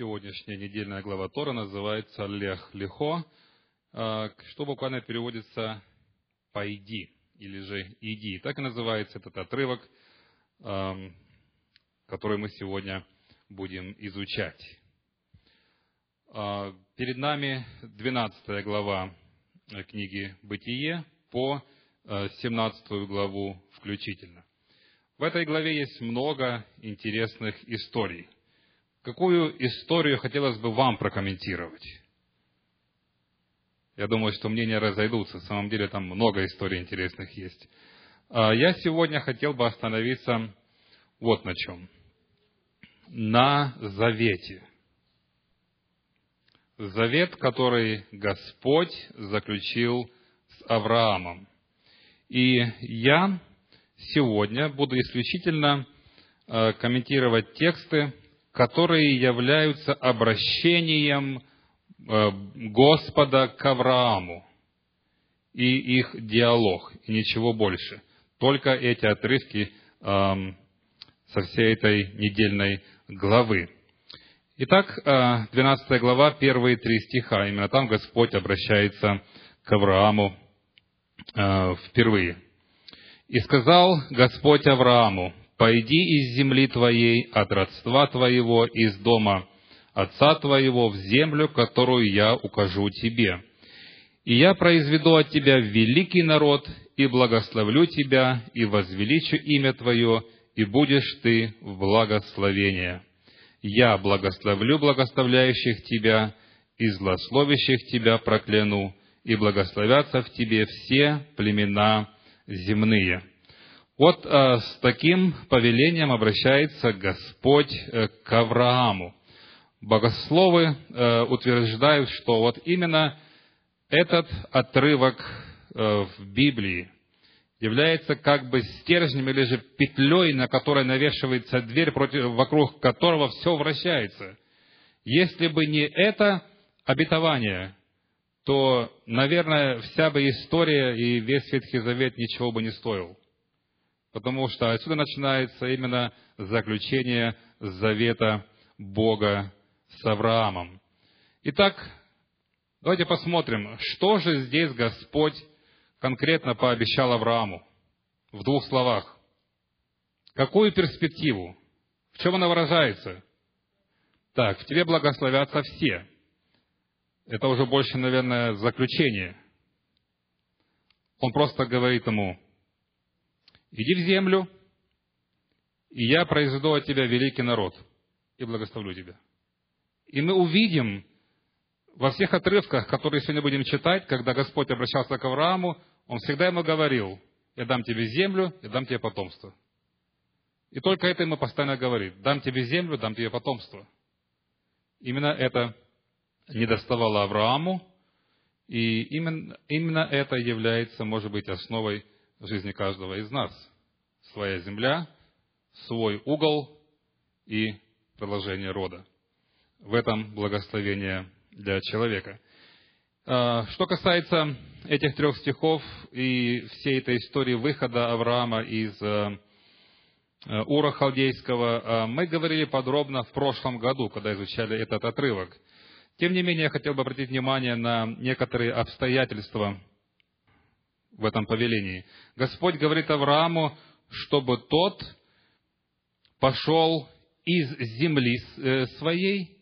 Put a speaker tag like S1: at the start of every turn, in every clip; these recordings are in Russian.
S1: сегодняшняя недельная глава Тора называется Лех Лехо, а, что буквально переводится «пойди» или же «иди». Так и называется этот отрывок, который мы сегодня будем изучать. А, перед нами 12 глава книги «Бытие» по 17 а, главу включительно. В этой главе есть много интересных историй – Какую историю хотелось бы вам прокомментировать? Я думаю, что мнения разойдутся. На самом деле там много историй интересных есть. А я сегодня хотел бы остановиться вот на чем. На завете. Завет, который Господь заключил с Авраамом. И я сегодня буду исключительно э, комментировать тексты, которые являются обращением э, Господа к Аврааму и их диалог, и ничего больше. Только эти отрывки эм, со всей этой недельной главы. Итак, 12 э, глава, первые три стиха. Именно там Господь обращается к Аврааму э, впервые. «И сказал Господь Аврааму, «Пойди из земли твоей, от родства твоего, из дома отца твоего, в землю, которую я укажу тебе. И я произведу от тебя великий народ, и благословлю тебя, и возвеличу имя твое, и будешь ты в благословение. Я благословлю благословляющих тебя, и злословящих тебя прокляну, и благословятся в тебе все племена земные». Вот э, с таким повелением обращается Господь э, к Аврааму. Богословы э, утверждают, что вот именно этот отрывок в Библии является как бы стержнем или же петлей, на которой навешивается дверь, против, вокруг которого все вращается. Если бы не это обетование, то, наверное, вся бы история и весь Ветхий Завет ничего бы не стоил потому что отсюда начинается именно заключение завета Бога с Авраамом. Итак, давайте посмотрим, что же здесь Господь конкретно пообещал Аврааму в двух словах. Какую перспективу? В чем она выражается? Так, в тебе благословятся все. Это уже больше, наверное, заключение. Он просто говорит ему, иди в землю, и я произведу от тебя великий народ, и благословлю тебя. И мы увидим во всех отрывках, которые сегодня будем читать, когда Господь обращался к Аврааму, Он всегда ему говорил, я дам тебе землю, я дам тебе потомство. И только это ему постоянно говорит, дам тебе землю, дам тебе потомство. Именно это не доставало Аврааму, и именно, именно это является, может быть, основой в жизни каждого из нас. Своя земля, свой угол и продолжение рода. В этом благословение для человека. А, что касается этих трех стихов и всей этой истории выхода Авраама из э, э, Ура Халдейского, а, мы говорили подробно в прошлом году, когда изучали этот отрывок. Тем не менее, я хотел бы обратить внимание на некоторые обстоятельства в этом повелении. Господь говорит Аврааму, чтобы тот пошел из земли э, своей,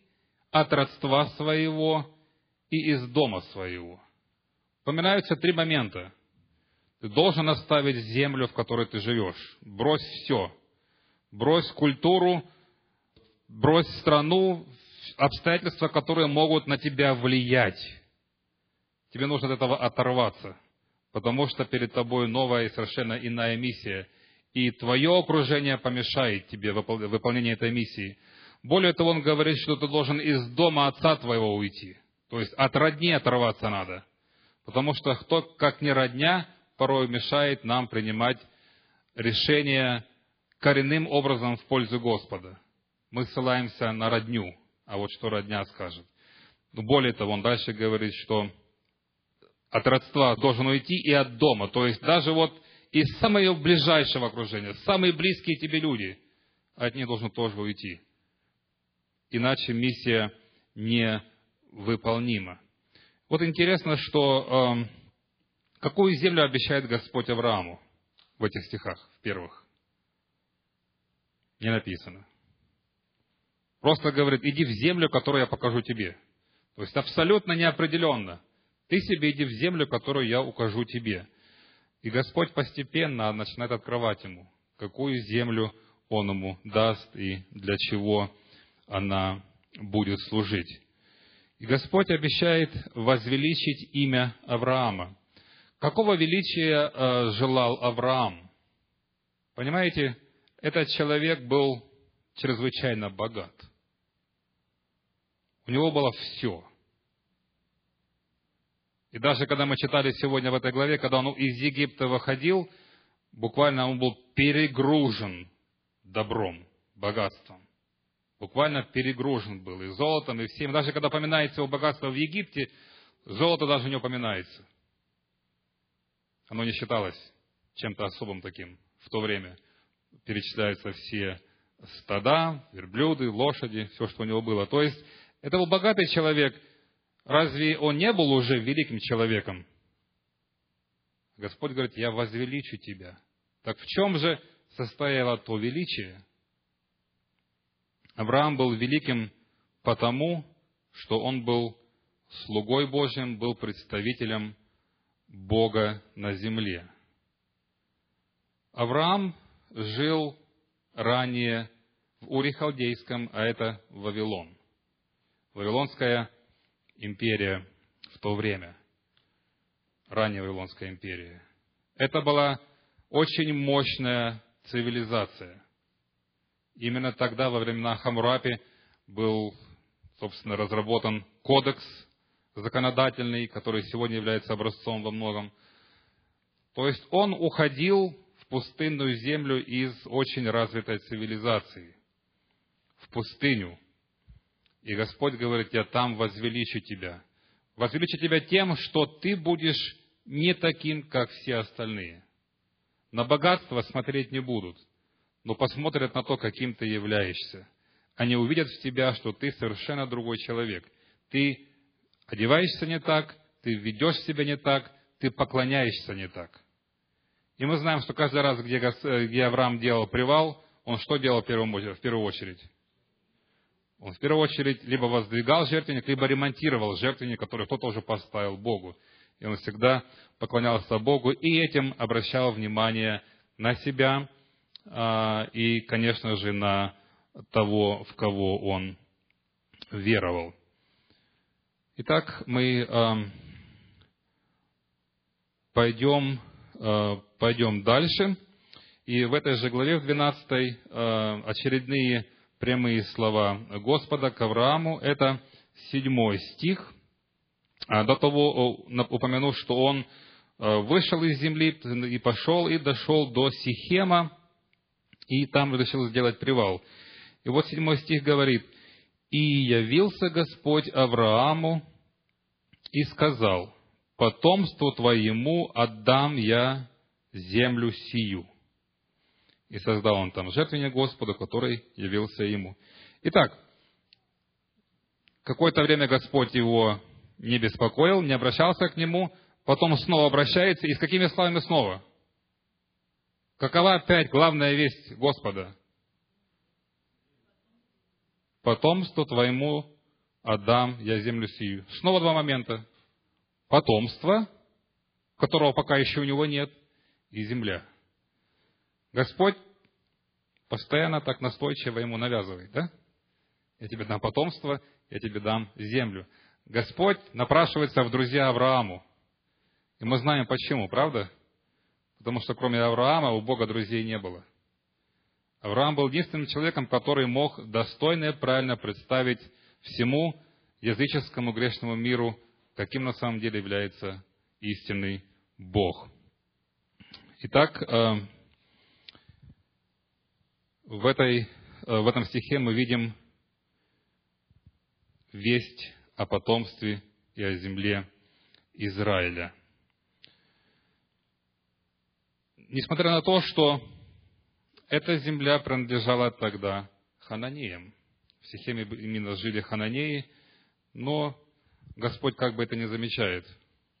S1: от родства своего и из дома своего. Упоминаются три момента. Ты должен оставить землю, в которой ты живешь. Брось все. Брось культуру, брось страну, обстоятельства, которые могут на тебя влиять. Тебе нужно от этого оторваться – потому что перед тобой новая и совершенно иная миссия, и твое окружение помешает тебе в этой миссии. Более того, он говорит, что ты должен из дома отца твоего уйти. То есть от родни оторваться надо. Потому что кто, как не родня, порой мешает нам принимать решения коренным образом в пользу Господа. Мы ссылаемся на родню, а вот что родня скажет. Более того, он дальше говорит, что от родства должен уйти и от дома. То есть даже вот из самого ближайшего окружения, самые близкие тебе люди, от них должен тоже уйти. иначе миссия невыполнима. Вот интересно, что э, какую землю обещает Господь Аврааму в этих стихах, в первых? Не написано. Просто говорит, иди в землю, которую я покажу тебе. То есть абсолютно неопределенно. Ты себе иди в землю, которую я укажу тебе. И Господь постепенно начинает открывать ему, какую землю Он ему даст и для чего она будет служить. И Господь обещает возвеличить имя Авраама. Какого величия э, желал Авраам? Понимаете, этот человек был чрезвычайно богат. У него было все. И даже когда мы читали сегодня в этой главе, когда он из Египта выходил, буквально он был перегружен добром, богатством. Буквально перегружен был и золотом, и всем. Даже когда поминается его богатство в Египте, золото даже не упоминается. Оно не считалось чем-то особым таким в то время. Перечисляются все стада, верблюды, лошади, все, что у него было. То есть, это был богатый человек. Разве он не был уже великим человеком? Господь говорит, я возвеличу тебя. Так в чем же состояло то величие, Авраам был великим потому, что он был слугой Божьим, был представителем Бога на земле. Авраам жил ранее в Уре Халдейском, а это Вавилон. Вавилонская империя в то время. Ранняя Вавилонская империя. Это была очень мощная цивилизация – Именно тогда, во времена Хамурапи, был, собственно, разработан кодекс законодательный, который сегодня является образцом во многом. То есть он уходил в пустынную землю из очень развитой цивилизации, в пустыню. И Господь говорит, я там возвеличу тебя. Возвеличу тебя тем, что ты будешь не таким, как все остальные. На богатство смотреть не будут – но посмотрят на то, каким ты являешься. Они увидят в тебя, что ты совершенно другой человек. Ты одеваешься не так, ты ведешь себя не так, ты поклоняешься не так. И мы знаем, что каждый раз, где, где Авраам делал привал, он что делал в первую очередь? Он в первую очередь либо воздвигал жертвенник, либо ремонтировал жертвенник, который кто-то уже поставил Богу. И он всегда поклонялся Богу и этим обращал внимание на себя, а, и, конечно же, на того, в кого он веровал. Итак, мы пойдем, а, пойдем дальше. И в этой же главе, в 12, а, очередные прямые слова Господа к Аврааму. Это седьмой стих. До того упомянув, что он вышел из земли и пошел и дошел до Сихема, и там решил сделать привал. И вот седьмой стих говорит, «И явился Господь Аврааму и сказал, потомству твоему отдам я землю сию». И создал он там жертвенник Господу, который явился ему. Итак, какое-то время Господь его не беспокоил, не обращался к нему, потом снова обращается, и с какими словами снова? Какова опять главная весть Господа? Потомство твоему отдам я землю сию. Снова два момента. Потомство, которого пока еще у него нет, и земля. Господь постоянно так настойчиво ему навязывает, да? Я тебе дам потомство, я тебе дам землю. Господь напрашивается в друзья Аврааму. И мы знаем почему, правда? Потому что кроме Авраама у Бога друзей не было. Авраам был единственным человеком, который мог достойно и правильно представить всему языческому грешному миру, каким на самом деле является истинный Бог. Итак, э, в, этой, э, в этом стихе мы видим весть о потомстве и о земле Израиля – несмотря на то, что эта земля принадлежала тогда хананеям, В Сихеме именно жили хананеи, но Господь как бы это не замечает.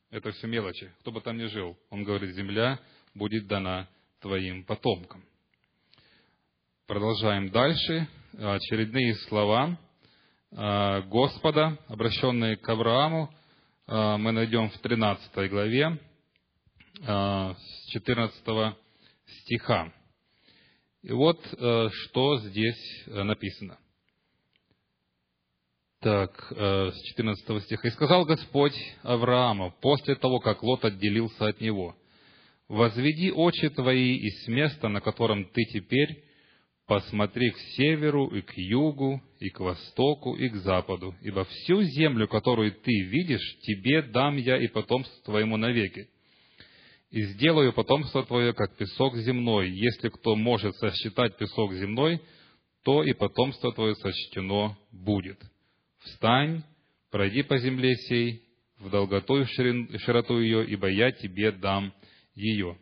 S1: Это все мелочи. Кто бы там ни жил, Он говорит, земля будет дана твоим потомкам. Продолжаем дальше. Очередные слова а, Господа, обращенные к Аврааму, а, мы найдем в 13 главе, а, с 14 стиха. И вот что здесь написано. Так, с 14 стиха. «И сказал Господь Аврааму, после того, как Лот отделился от него, «Возведи очи твои из места, на котором ты теперь, посмотри к северу и к югу, и к востоку, и к западу, ибо всю землю, которую ты видишь, тебе дам я и потомство твоему навеки. И сделаю потомство твое, как песок земной. Если кто может сосчитать песок земной, то и потомство твое сочтено будет. Встань, пройди по земле сей, в долготу и в широту ее, ибо я тебе дам ее.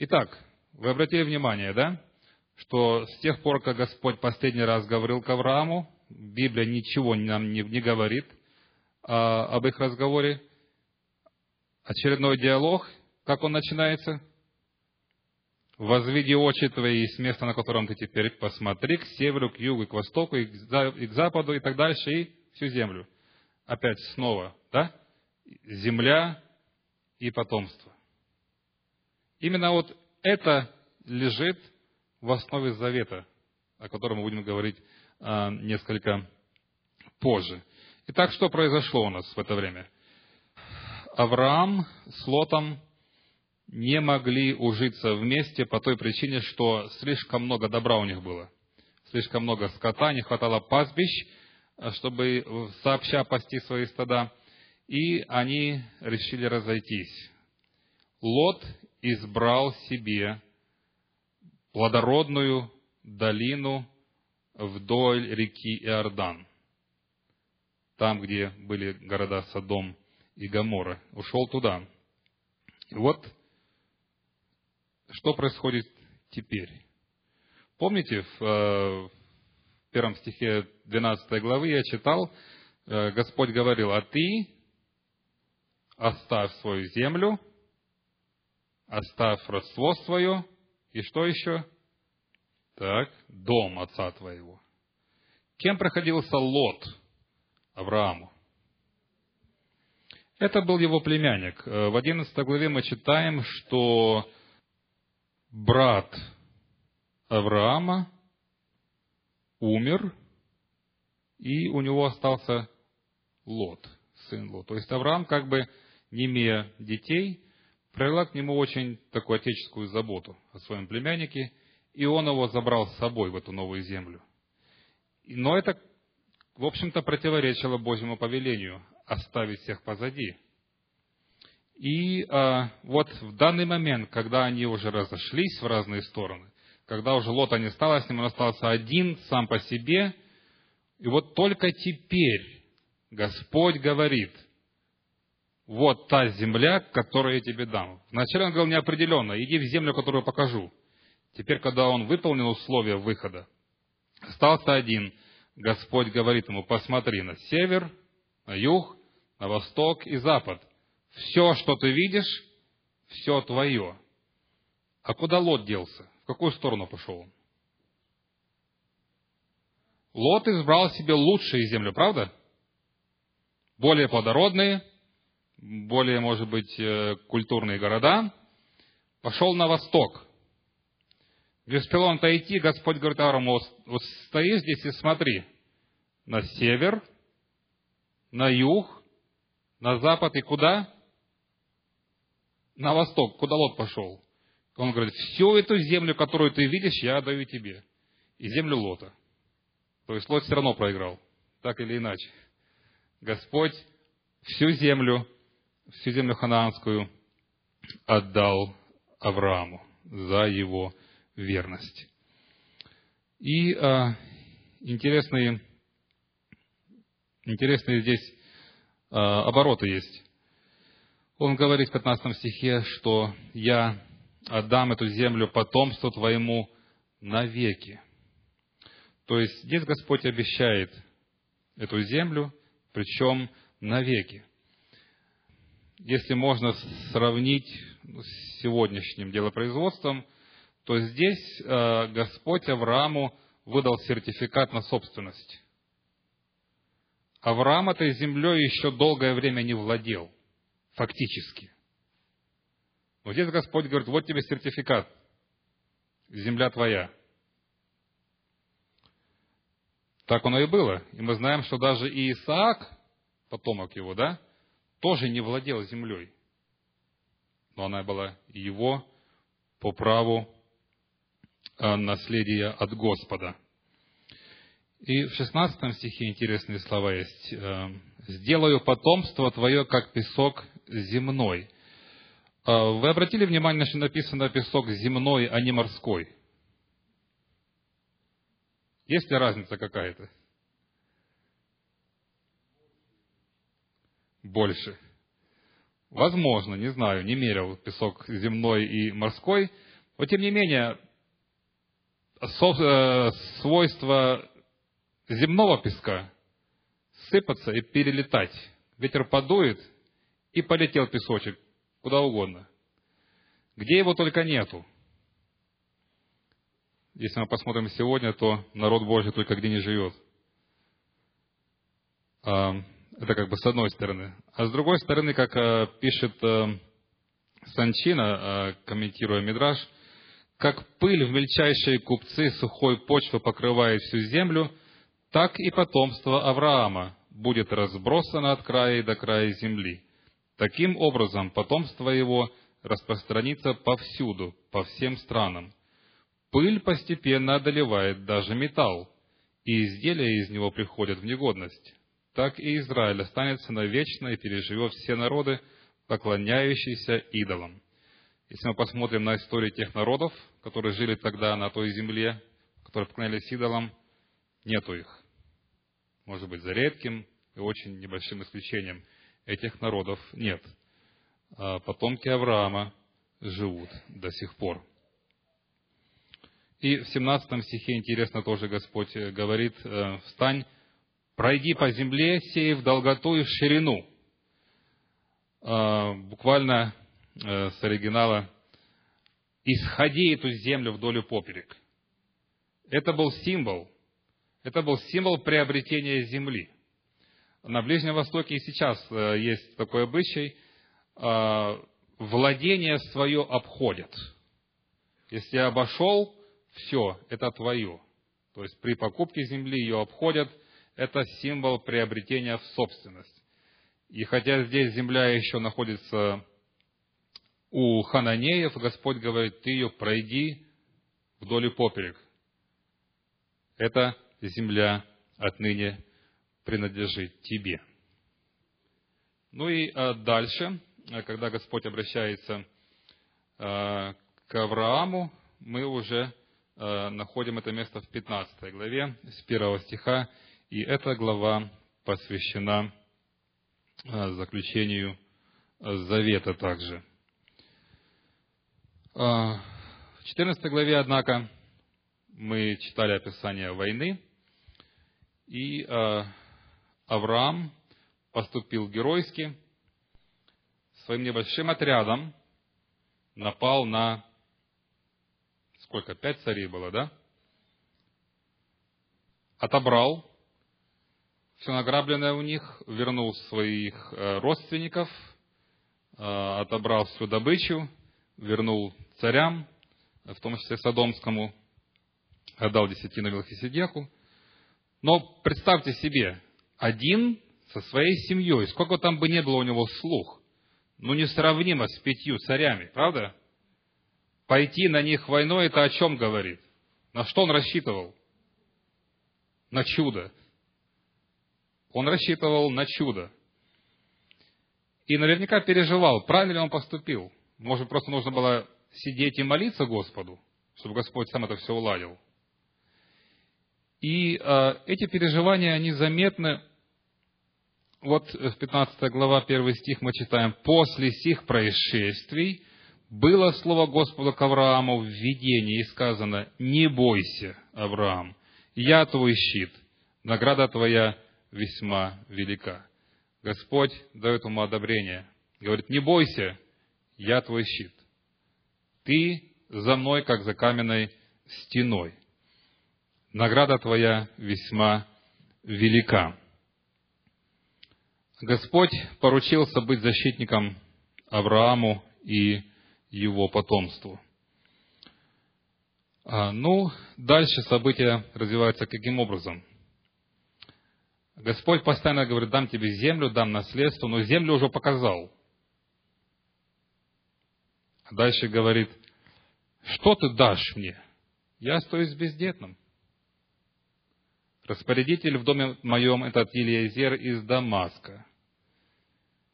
S1: Итак, вы обратили внимание, да? Что с тех пор, как Господь последний раз говорил к Аврааму, Библия ничего нам не, не говорит а, об их разговоре. Очередной диалог, как он начинается? «Возведи очи твои с места, на котором ты теперь, посмотри к северу, к югу, к востоку, и к западу, и так дальше, и всю землю». Опять снова, да? Земля и потомство. Именно вот это лежит в основе завета, о котором мы будем говорить а, несколько позже. Итак, что произошло у нас в это время? Авраам с Лотом не могли ужиться вместе по той причине, что слишком много добра у них было. Слишком много скота, не хватало пастбищ, а, чтобы сообща пасти свои стада. И они решили разойтись. Лот избрал себе плодородную долину вдоль реки Иордан, там, где были города Содом и Гамора. Ушел туда. И вот что происходит теперь. Помните, в, э, в первом стихе 12 главы я читал, э, Господь говорил, а ты оставь свою землю, оставь родство свое, и что еще? Так, дом отца твоего. Кем проходился Лот Аврааму? Это был его племянник. Э, в 11 главе мы читаем, что брат Авраама умер, и у него остался Лот, сын Лот. То есть Авраам, как бы не имея детей, проявила к нему очень такую отеческую заботу о своем племяннике, и он его забрал с собой в эту новую землю. Но это, в общем-то, противоречило Божьему повелению оставить всех позади. И а, вот в данный момент, когда они уже разошлись в разные стороны, когда уже Лота не стало с ним, он остался один, сам по себе, и вот только теперь Господь говорит – вот та земля, которую я тебе дам. Вначале он говорил неопределенно, иди в землю, которую покажу. Теперь, когда он выполнил условия выхода, остался один. Господь говорит ему, посмотри на север, на юг, на восток и запад. Все, что ты видишь, все твое. А куда Лот делся? В какую сторону пошел он? Лот избрал себе лучшие земли, правда? Более плодородные – более, может быть, э, культурные города, пошел на восток. Он отойти, Господь говорит Аврааму, вот стоишь здесь и смотри, на север, на юг, на запад и куда? На восток. Куда Лот пошел? Он говорит, всю эту землю, которую ты видишь, я даю тебе. И землю Лота. То есть Лот все равно проиграл. Так или иначе. Господь всю землю всю землю ханаанскую отдал Аврааму за его верность. И а, интересные, интересные здесь а, обороты есть. Он говорит в 15 стихе, что «я отдам эту землю потомству твоему навеки». То есть здесь Господь обещает эту землю, причем навеки. Если можно сравнить с сегодняшним делопроизводством, то здесь э, Господь Аврааму выдал сертификат на собственность. Авраам этой землей еще долгое время не владел, фактически. Но здесь Господь говорит, вот тебе сертификат, земля твоя. Так оно и было. И мы знаем, что даже и Исаак, потомок его, да, тоже не владел землей. Но она была его по праву э, наследия от Господа. И в 16 стихе интересные слова есть. Э, «Сделаю потомство твое, как песок земной». Э, вы обратили внимание, что написано песок земной, а не морской? Есть ли разница какая-то? Больше. Возможно, не знаю, не мерил песок земной и морской, но тем не менее, э, свойства земного песка сыпаться и перелетать. Ветер подует, и полетел песочек куда угодно. Где его только нету. Если мы посмотрим сегодня, то народ Божий только где не живет. Это как бы с одной стороны. А с другой стороны, как а, пишет а, Санчина, комментируя Мидраш, как пыль в мельчайшие купцы сухой почвы покрывает всю землю, так и потомство Авраама будет разбросано от края до края земли. Таким образом, потомство его распространится повсюду, по всем странам. Пыль постепенно одолевает даже металл, и изделия из него приходят в негодность. Так и Израиль останется навечно и переживет все народы, поклоняющиеся идолам. Если мы посмотрим на историю тех народов, которые жили тогда на той земле, которые поклонялись идолам, нету их. Может быть, за редким и очень небольшим исключением этих народов нет. А потомки Авраама живут до сих пор. И в 17 стихе интересно тоже Господь говорит, э, «Встань, пройди по земле, сей в долготу и в ширину». А, буквально э, с оригинала «Исходи эту землю вдоль и поперек». Это был символ, это был символ приобретения земли. На Ближнем Востоке и сейчас есть такой обычай, владение свое обходят. Если обошел, все, это твое. То есть при покупке земли ее обходят, это символ приобретения в собственность. И хотя здесь земля еще находится у хананеев, Господь говорит, ты ее пройди вдоль и поперек. Эта земля отныне принадлежит тебе. Ну и а, дальше, когда Господь обращается а, к Аврааму, мы уже Э, находим это место в 15 главе, с 1 стиха, и эта глава посвящена э, заключению э, завета также. В 14 главе, однако, мы читали описание войны, и Авраам поступил геройски, своим небольшим отрядом напал на сколько, пять царей было, да? Отобрал все награбленное у них, вернул своих э, родственников, э, отобрал всю добычу, вернул царям, в том числе Содомскому, отдал десятину Велхиседеку. Но представьте себе, один со своей семьей, сколько там бы не было у него слух, ну несравнимо с пятью царями, правда? пойти на них войной, это о чем говорит? На что он рассчитывал? На чудо. Он рассчитывал на чудо. И наверняка переживал, правильно ли он поступил. Может, просто нужно было сидеть и молиться Господу, чтобы Господь сам это все уладил. И э, эти переживания, они заметны. Вот в 15 глава, 1 стих мы читаем, «После сих происшествий было слово Господа к Аврааму в видении, и сказано, «Не бойся, Авраам, я твой щит, награда твоя весьма велика. Господь дает ему одобрение. Говорит, не бойся, я твой щит. Ты за мной, как за каменной стеной. Награда твоя весьма велика. Господь поручился быть защитником Аврааму и его потомству. А, ну, дальше события развиваются каким образом? Господь постоянно говорит, дам тебе землю, дам наследство, но землю уже показал. А дальше говорит, что ты дашь мне? Я остаюсь бездетным. Распорядитель в доме моем этот Елиезер из Дамаска.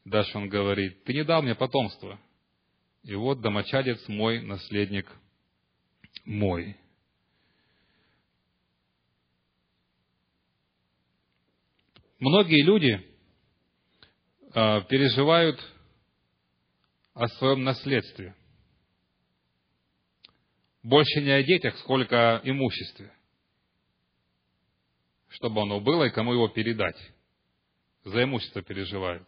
S1: Дальше он говорит, ты не дал мне потомство. И вот домочадец мой, наследник мой. Многие люди э, переживают о своем наследстве. Больше не о детях, сколько о имуществе. Чтобы оно было и кому его передать. За имущество переживают.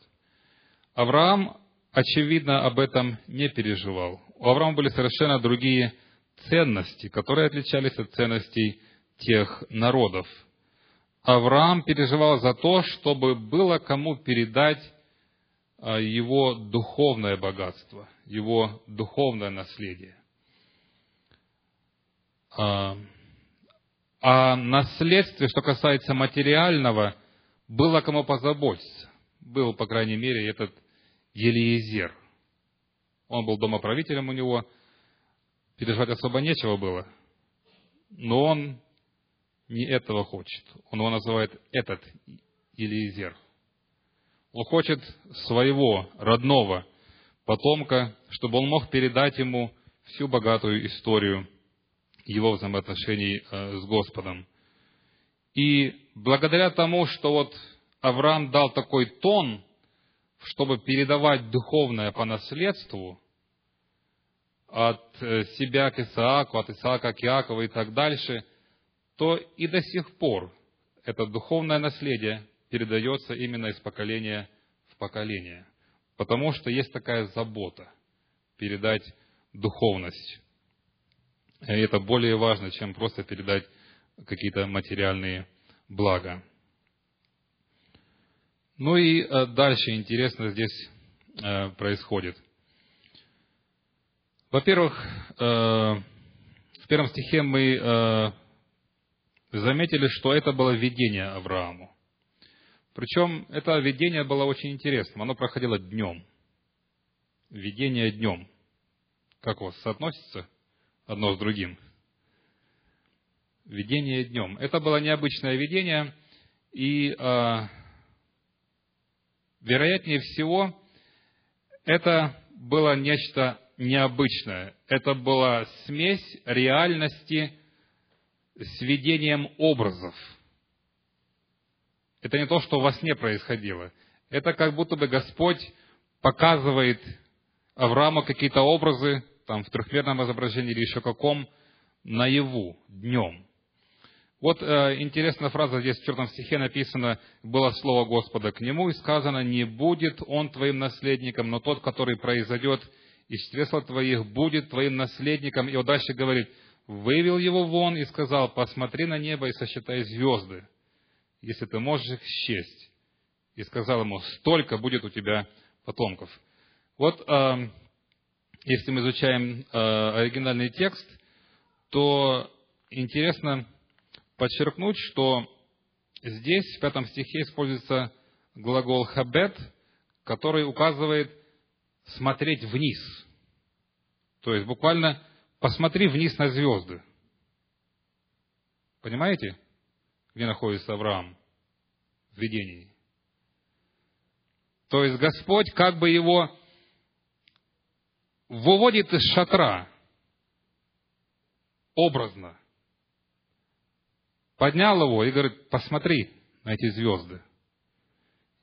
S1: Авраам, очевидно, об этом не переживал. У Авраама были совершенно другие ценности, которые отличались от ценностей тех народов. Авраам переживал за то, чтобы было кому передать а, его духовное богатство, его духовное наследие. А, а наследстве, что касается материального, было кому позаботиться. Был, по крайней мере, этот Елиезер. Он был домоправителем у него, переживать особо нечего было. Но он не этого хочет. Он его называет этот Елиезер. Он хочет своего родного потомка, чтобы он мог передать ему всю богатую историю его взаимоотношений э, с Господом. И благодаря тому, что вот Авраам дал такой тон, чтобы передавать духовное по наследству от э, себя к Исааку, от Исаака к Иакову и так дальше, то и до сих пор это духовное наследие передается именно из поколения в поколение. Потому что есть такая забота передать духовность. И это более важно, чем просто передать какие-то материальные блага. Ну и э, дальше интересно здесь э, происходит. Во-первых, э, в первом стихе мы заметили, что это было видение Аврааму. Причем это видение было очень интересным. Оно проходило днем. Видение днем. Как у вас соотносится одно с другим? Видение днем. Это было необычное видение, и вероятнее всего, это было нечто необычное. Это была смесь реальности с видением образов. Это не то, что во сне происходило. Это как будто бы Господь показывает Аврааму какие-то образы, там в трехмерном изображении или еще каком, наяву, днем. Вот э, интересная фраза здесь в четвертом стихе написано, было слово Господа к нему, и сказано, не будет он твоим наследником, но тот, который произойдет из чресла твоих, будет твоим наследником. И вот дальше говорит, вывел его вон и сказал, посмотри на небо и сосчитай звезды, если ты можешь их счесть. И сказал ему, столько будет у тебя потомков. Вот э, если мы изучаем э, оригинальный текст, то интересно, подчеркнуть, что здесь, в пятом стихе, используется глагол «хабет», который указывает «смотреть вниз». То есть буквально «посмотри вниз на звезды». Понимаете, где находится Авраам в видении? То есть Господь как бы его выводит из шатра образно – поднял его и говорит, посмотри на эти звезды.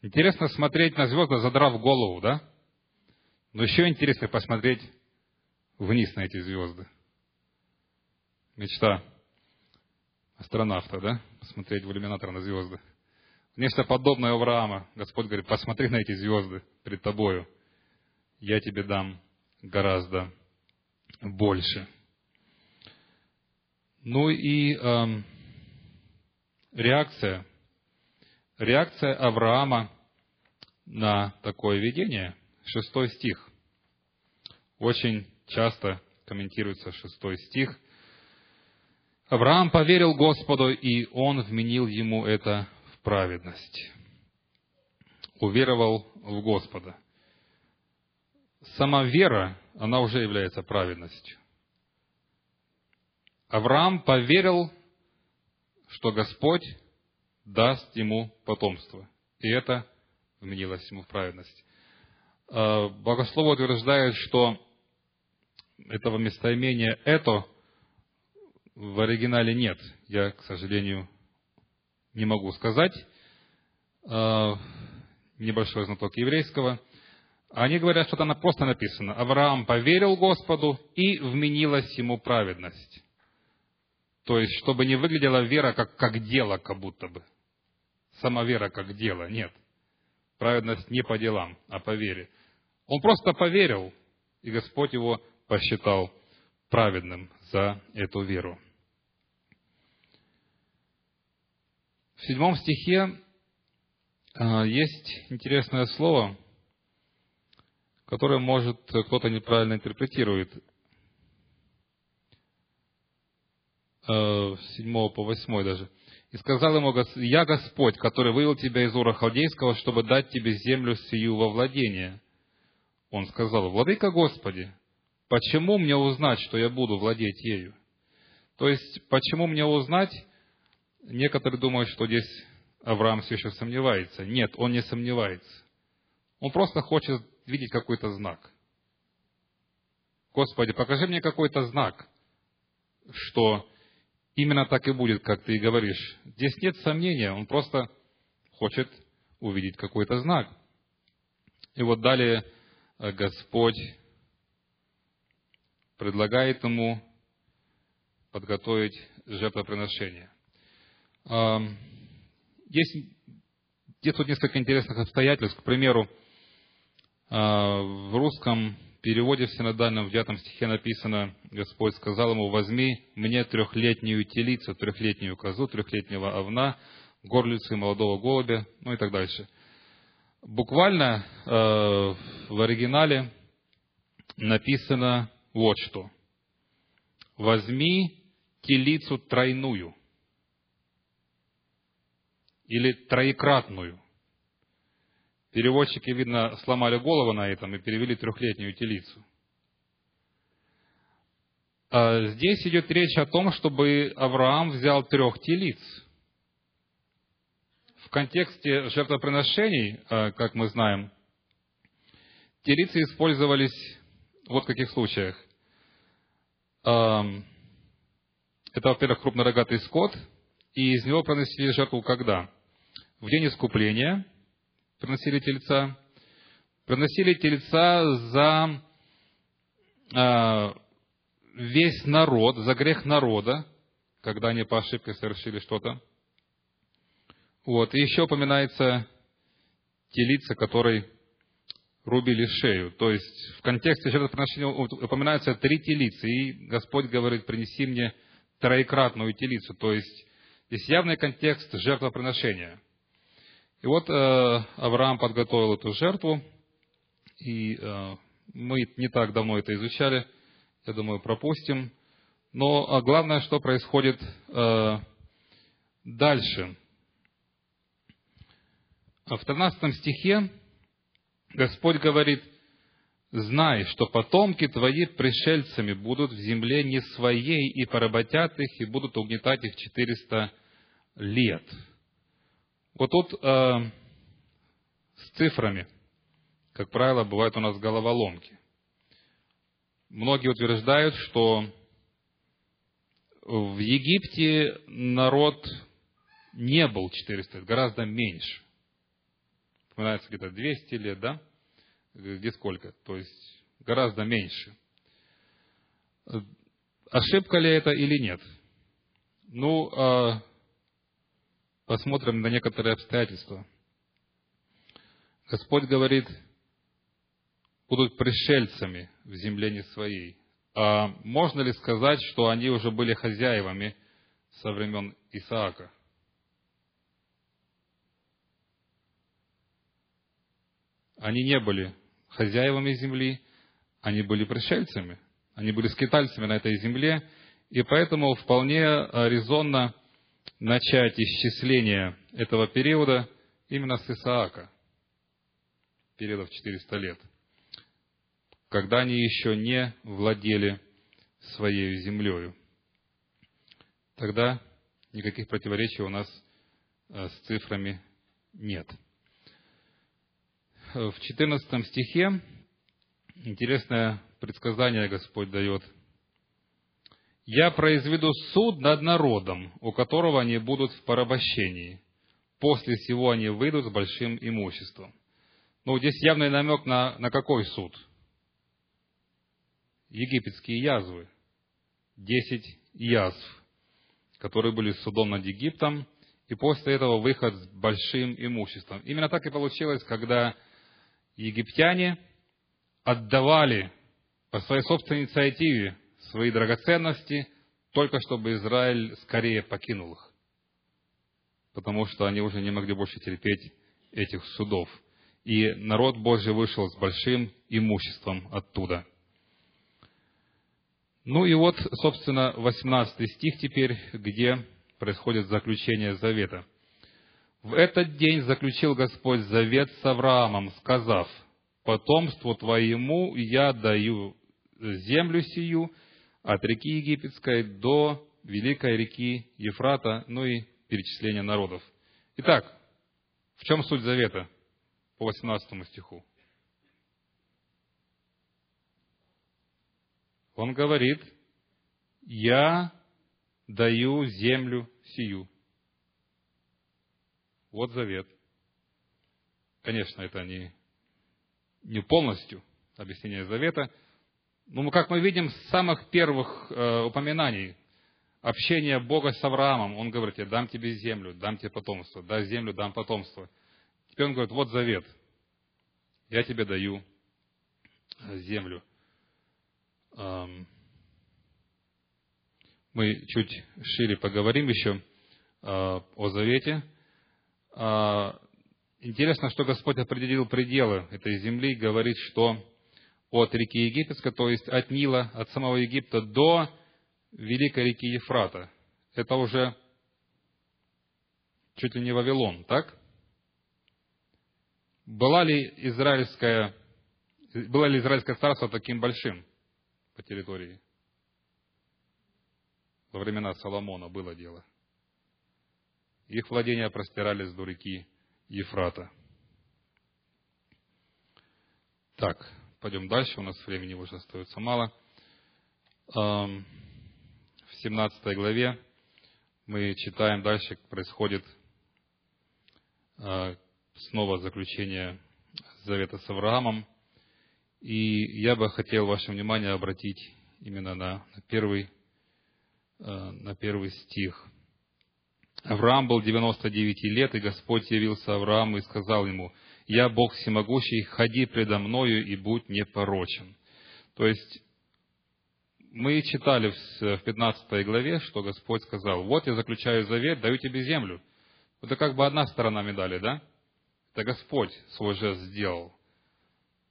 S1: Интересно смотреть на звезды, задрав голову, да? Но еще интереснее посмотреть вниз на эти звезды. Мечта астронавта, да? Посмотреть в иллюминатор на звезды. Нечто подобное Авраама. Господь говорит, посмотри на эти звезды перед тобою. Я тебе дам гораздо больше. Ну и э, реакция. Реакция Авраама на такое видение. Шестой стих. Очень часто комментируется шестой стих. Авраам поверил Господу, и он вменил ему это в праведность. Уверовал в Господа. Сама вера, она уже является праведностью. Авраам поверил, что Господь даст ему потомство. И это вменилось ему в праведность. А, богословы утверждают, что этого местоимения «это» в оригинале нет. Я, к сожалению, не могу сказать. А, небольшой знаток еврейского. Они говорят, что там просто написано. Авраам поверил Господу и вменилась ему праведность. То есть, чтобы не выглядела вера как, как дело, как будто бы. Сама вера как дело. Нет. Праведность не по делам, а по вере. Он просто поверил, и Господь его посчитал праведным за эту веру. В седьмом стихе а, есть интересное слово, которое, может, кто-то неправильно интерпретирует. А, седьмого по восьмой даже. И сказал ему, «Я Господь, который вывел тебя из Ура Халдейского, чтобы дать тебе землю сию во владение». Он сказал, «Владыка Господи, Почему мне узнать, что я буду владеть ею? То есть, почему мне узнать? Некоторые думают, что здесь Авраам все еще сомневается. Нет, он не сомневается. Он просто хочет видеть какой-то знак. Господи, покажи мне какой-то знак, что именно так и будет, как ты и говоришь. Здесь нет сомнения, он просто хочет увидеть какой-то знак. И вот далее э, Господь предлагает ему подготовить жертвоприношение. Есть, есть тут несколько интересных обстоятельств. К примеру, а, в русском переводе в синодальном в девятом стихе написано, Господь сказал ему, возьми мне трехлетнюю телицу, трехлетнюю козу, трехлетнего овна, горлицу и молодого голубя, ну и так дальше. Буквально э, в оригинале написано вот что. Возьми телицу тройную или троекратную. Переводчики, видно, сломали голову на этом и перевели трехлетнюю телицу. А здесь идет речь о том, чтобы Авраам взял трех телиц. В контексте жертвоприношений, а, как мы знаем, телицы использовались вот в каких случаях. Это, во-первых, крупнорогатый скот, и из него проносили жертву когда? В день искупления приносили тельца. Приносили тельца за а, весь народ, за грех народа, когда они по ошибке совершили что-то. Вот. И еще упоминается телица, который рубили шею. То есть в контексте жертвоприношения упоминаются три телицы, и Господь говорит, принеси мне троекратную телицу. То есть здесь явный контекст жертвоприношения. И вот э, Авраам подготовил эту жертву, и э, мы не так давно это изучали, я думаю, пропустим. Но э, главное, что происходит э, дальше. В 13 стихе Господь говорит, знай, что потомки твои пришельцами будут в земле не своей, и поработят их, и будут угнетать их 400 лет. Вот тут э, с цифрами, как правило, бывают у нас головоломки. Многие утверждают, что в Египте народ не был 400 лет, гораздо меньше вспоминается где-то 200 лет, да? Где сколько? То есть гораздо меньше. Ошибка ли это или нет? Ну, а посмотрим на некоторые обстоятельства. Господь говорит, будут пришельцами в земле не своей. А можно ли сказать, что они уже были хозяевами со времен Исаака? Они не были хозяевами земли, они были пришельцами, они были скитальцами на этой земле, и поэтому вполне э, резонно начать исчисление этого периода именно с Исаака, периодов 400 лет, когда они еще не владели своей землею. Тогда никаких противоречий у нас э, с цифрами нет. В 14 стихе интересное предсказание Господь дает – я произведу суд над народом, у которого они будут в порабощении. После всего они выйдут с большим имуществом. Ну, здесь явный намек на, на какой суд? Египетские язвы. Десять язв, которые были судом над Египтом, и после этого выход с большим имуществом. Именно так и получилось, когда египтяне отдавали по своей собственной инициативе свои драгоценности, только чтобы Израиль скорее покинул их. Потому что они уже не могли больше терпеть этих судов. И народ Божий вышел с большим имуществом оттуда. Ну и вот, собственно, 18 стих теперь, где происходит заключение завета. В этот день заключил Господь завет с Авраамом, сказав, «Потомству твоему я даю землю сию, от реки Египетской до великой реки Ефрата, ну и перечисление народов. Итак, в чем суть завета по 18 стиху? Он говорит, я даю землю сию. Вот завет. Конечно, это не, не полностью объяснение завета – ну, как мы видим с самых первых э, упоминаний общения Бога с Авраамом, он говорит, я дам тебе землю, дам тебе потомство, дай землю, дам потомство. Теперь он говорит, вот завет, я тебе даю э, землю. Мы чуть шире поговорим еще э, о завете. Э, интересно, что Господь определил пределы этой земли, говорит, что от реки Египетской, то есть от Нила, от самого Египта до великой реки Ефрата. Это уже чуть ли не Вавилон, так? Была ли израильская, было ли израильское царство таким большим по территории? Во времена Соломона было дело. Их владения простирались до реки Ефрата. Так, Пойдем дальше, у нас времени уже остается мало. В 17 главе мы читаем дальше, происходит а, снова заключение завета с Авраамом. И я бы хотел ваше внимание обратить именно на, на, первый, а, на первый стих. Авраам был 99 лет, и Господь явился Аврааму и сказал ему, «Я Бог всемогущий, ходи предо мною и будь непорочен». То есть, мы читали в 15 главе, что Господь сказал, «Вот я заключаю завет, даю тебе землю». Это как бы одна сторона медали, да? Это Господь свой жест сделал.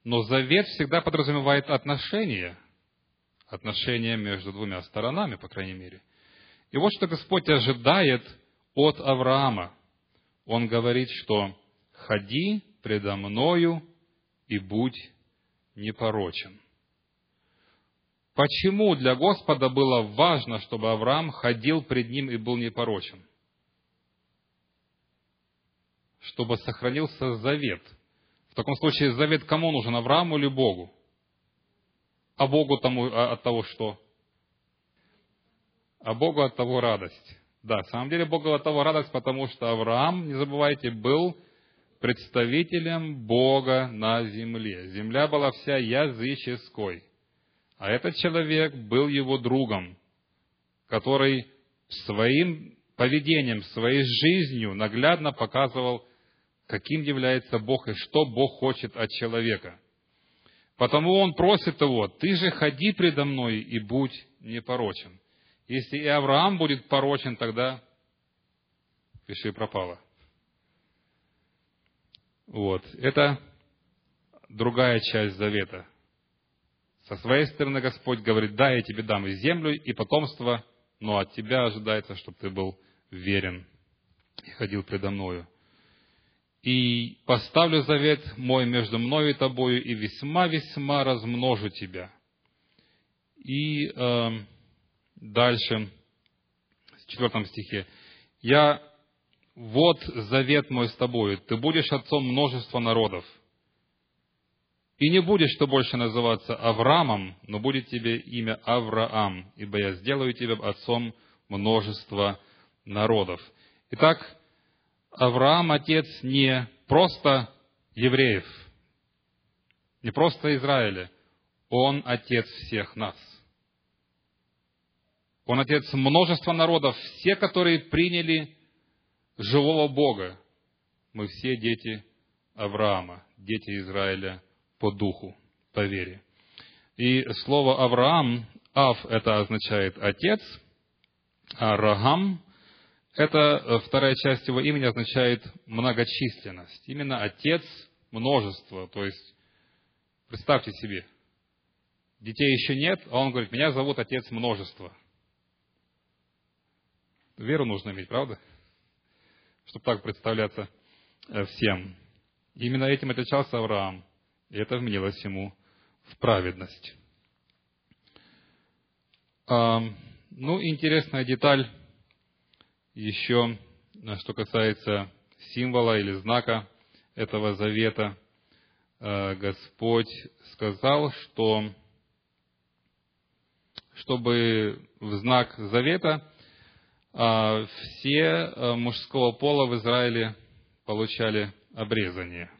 S1: Но завет всегда подразумевает отношения, отношения между двумя сторонами, по крайней мере. И вот что Господь ожидает от Авраама. Он говорит, что «ходи предо мною и будь непорочен». Почему для Господа было важно, чтобы Авраам ходил пред ним и был непорочен? Чтобы сохранился завет. В таком случае завет кому нужен, Аврааму или Богу? А Богу тому, а от того что? А Богу от того радость. Да, на самом деле Богу от того радость, потому что Авраам, не забывайте, был представителем Бога на земле. Земля была вся языческой. А этот человек был его другом, который своим поведением, своей жизнью наглядно показывал, каким является Бог и что Бог хочет от человека. Потому он просит его, ты же ходи предо мной и будь непорочен. Если и Авраам будет порочен, тогда пиши пропало. Вот. Это другая часть завета. Со своей стороны Господь говорит, да, я тебе дам и землю, и потомство, но от тебя ожидается, чтобы ты был верен и ходил предо мною. И поставлю завет мой между мною и тобою, и весьма-весьма размножу тебя. И э, дальше, в четвертом стихе, я вот завет мой с тобою, ты будешь отцом множества народов. И не будешь ты больше называться Авраамом, но будет тебе имя Авраам, ибо я сделаю тебя отцом множества народов. Итак, Авраам отец не просто евреев, не просто Израиля, он отец всех нас. Он отец множества народов, все, которые приняли живого Бога. Мы все дети Авраама, дети Израиля по духу, по вере. И слово Авраам, Ав это означает отец, а Рагам это вторая часть его имени означает многочисленность. Именно отец множества. То есть, представьте себе, детей еще нет, а он говорит, меня зовут отец множества. Веру нужно иметь, правда? чтобы так представляться э, всем. Именно этим отличался Авраам, и это вменилось ему в праведность. Ну, интересная деталь еще, э, что касается символа или знака этого завета. Э, Господь сказал, что чтобы в знак завета все э, мужского пола в Израиле получали обрезание.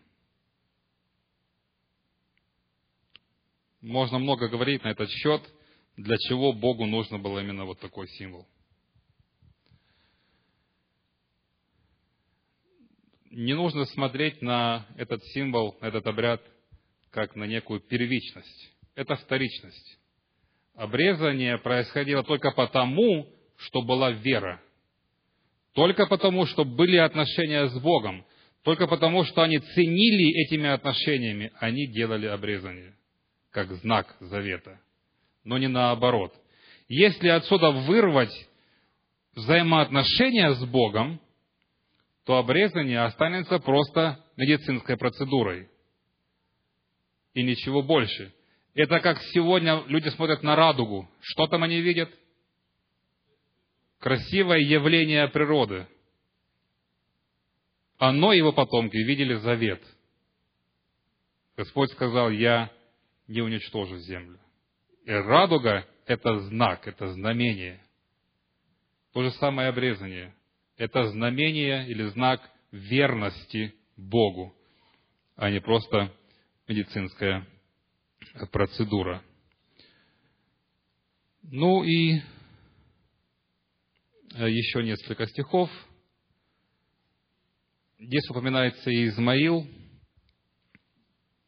S1: Можно много говорить на этот счет, для чего Богу нужно было именно вот такой символ. Не нужно смотреть на этот символ, этот обряд, как на некую первичность. Это вторичность. Обрезание происходило только потому, что была вера. Только потому, что были отношения с Богом. Только потому, что они ценили этими отношениями, они делали обрезание, как знак завета. Но не наоборот. Если отсюда вырвать взаимоотношения с Богом, то обрезание останется просто медицинской процедурой. И ничего больше. Это как сегодня люди смотрят на радугу. Что там они видят? Красивое явление природы. Оно и его потомки видели завет. Господь сказал, я не уничтожу землю. И радуга – это знак, это знамение. То же самое обрезание. Это знамение или знак верности Богу, а не просто медицинская процедура. Ну и еще несколько стихов. Здесь упоминается и Измаил.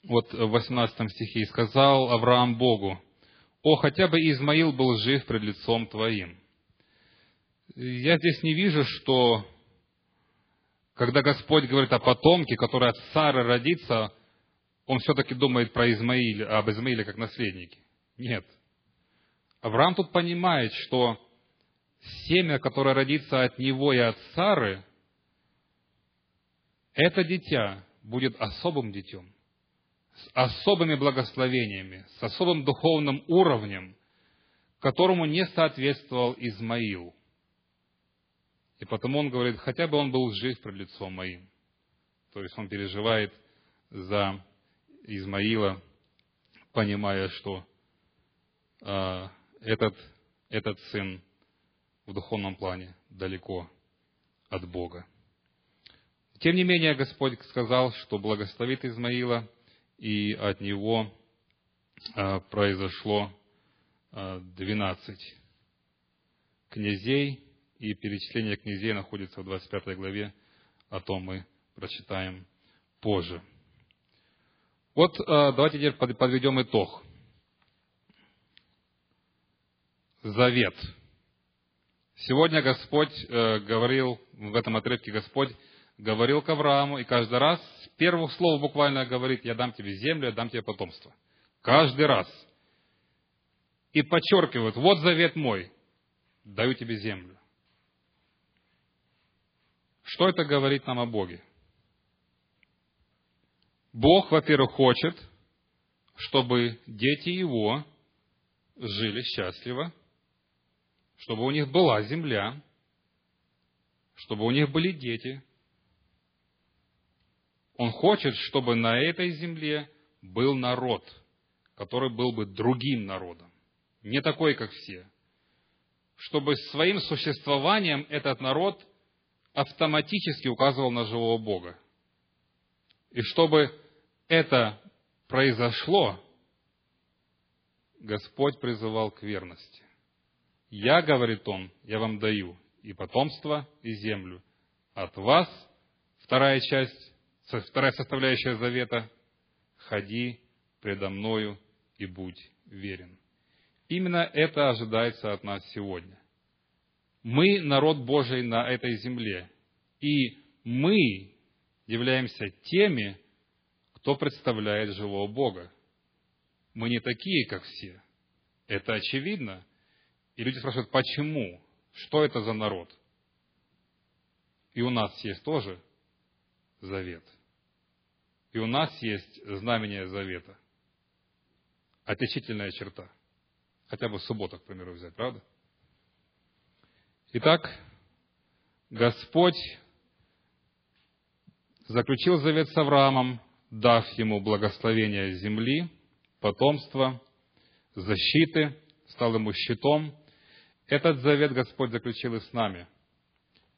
S1: Вот в 18 стихе. «И сказал Авраам Богу, «О, хотя бы Измаил был жив пред лицом Твоим». Я здесь не вижу, что когда Господь говорит о потомке, который от Сары родится, он все-таки думает про Измаиля, об Измаиле как наследнике. Нет. Авраам тут понимает, что семя, которое родится от него и от Сары, это дитя будет особым детем, с особыми благословениями, с особым духовным уровнем, которому не соответствовал Измаил. И потому он говорит, хотя бы он был жив пред лицом моим. То есть он переживает за Измаила, понимая, что э, этот, этот сын в духовном плане далеко от Бога. Тем не менее, Господь сказал, что благословит Измаила, и от него а, произошло а, двенадцать князей и перечисление князей находится в 25 главе, о том мы прочитаем позже. Вот э, давайте теперь подведем итог. Завет. Сегодня Господь э, говорил, в этом отрывке Господь говорил к Аврааму, и каждый раз с первых слов буквально говорит, я дам тебе землю, я дам тебе потомство. Каждый раз. И подчеркивает, вот завет мой, даю тебе землю. Что это говорит нам о Боге? Бог, во-первых, хочет, чтобы дети Его жили счастливо, чтобы у них была земля, чтобы у них были дети. Он хочет, чтобы на этой земле был народ, который был бы другим народом, не такой, как все. Чтобы своим существованием этот народ автоматически указывал на живого Бога. И чтобы это произошло, Господь призывал к верности. Я, говорит он, я вам даю и потомство, и землю. От вас, вторая часть, вторая составляющая завета, ходи предо мною и будь верен. Именно это ожидается от нас сегодня. Мы народ Божий на этой земле, и мы являемся теми, кто представляет живого Бога. Мы не такие, как все. Это очевидно. И люди спрашивают, почему? Что это за народ? И у нас есть тоже завет. И у нас есть знамение завета. Отличительная черта. Хотя бы субботу, к примеру, взять, правда? Итак, Господь заключил завет с Авраамом, дав ему благословение земли, потомства, защиты, стал ему щитом. Этот завет Господь заключил и с нами.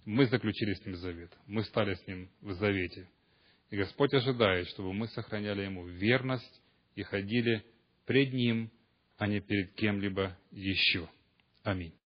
S1: Мы заключили с ним завет. Мы стали с ним в завете. И Господь ожидает, чтобы мы сохраняли ему верность и ходили пред ним, а не перед кем-либо еще. Аминь.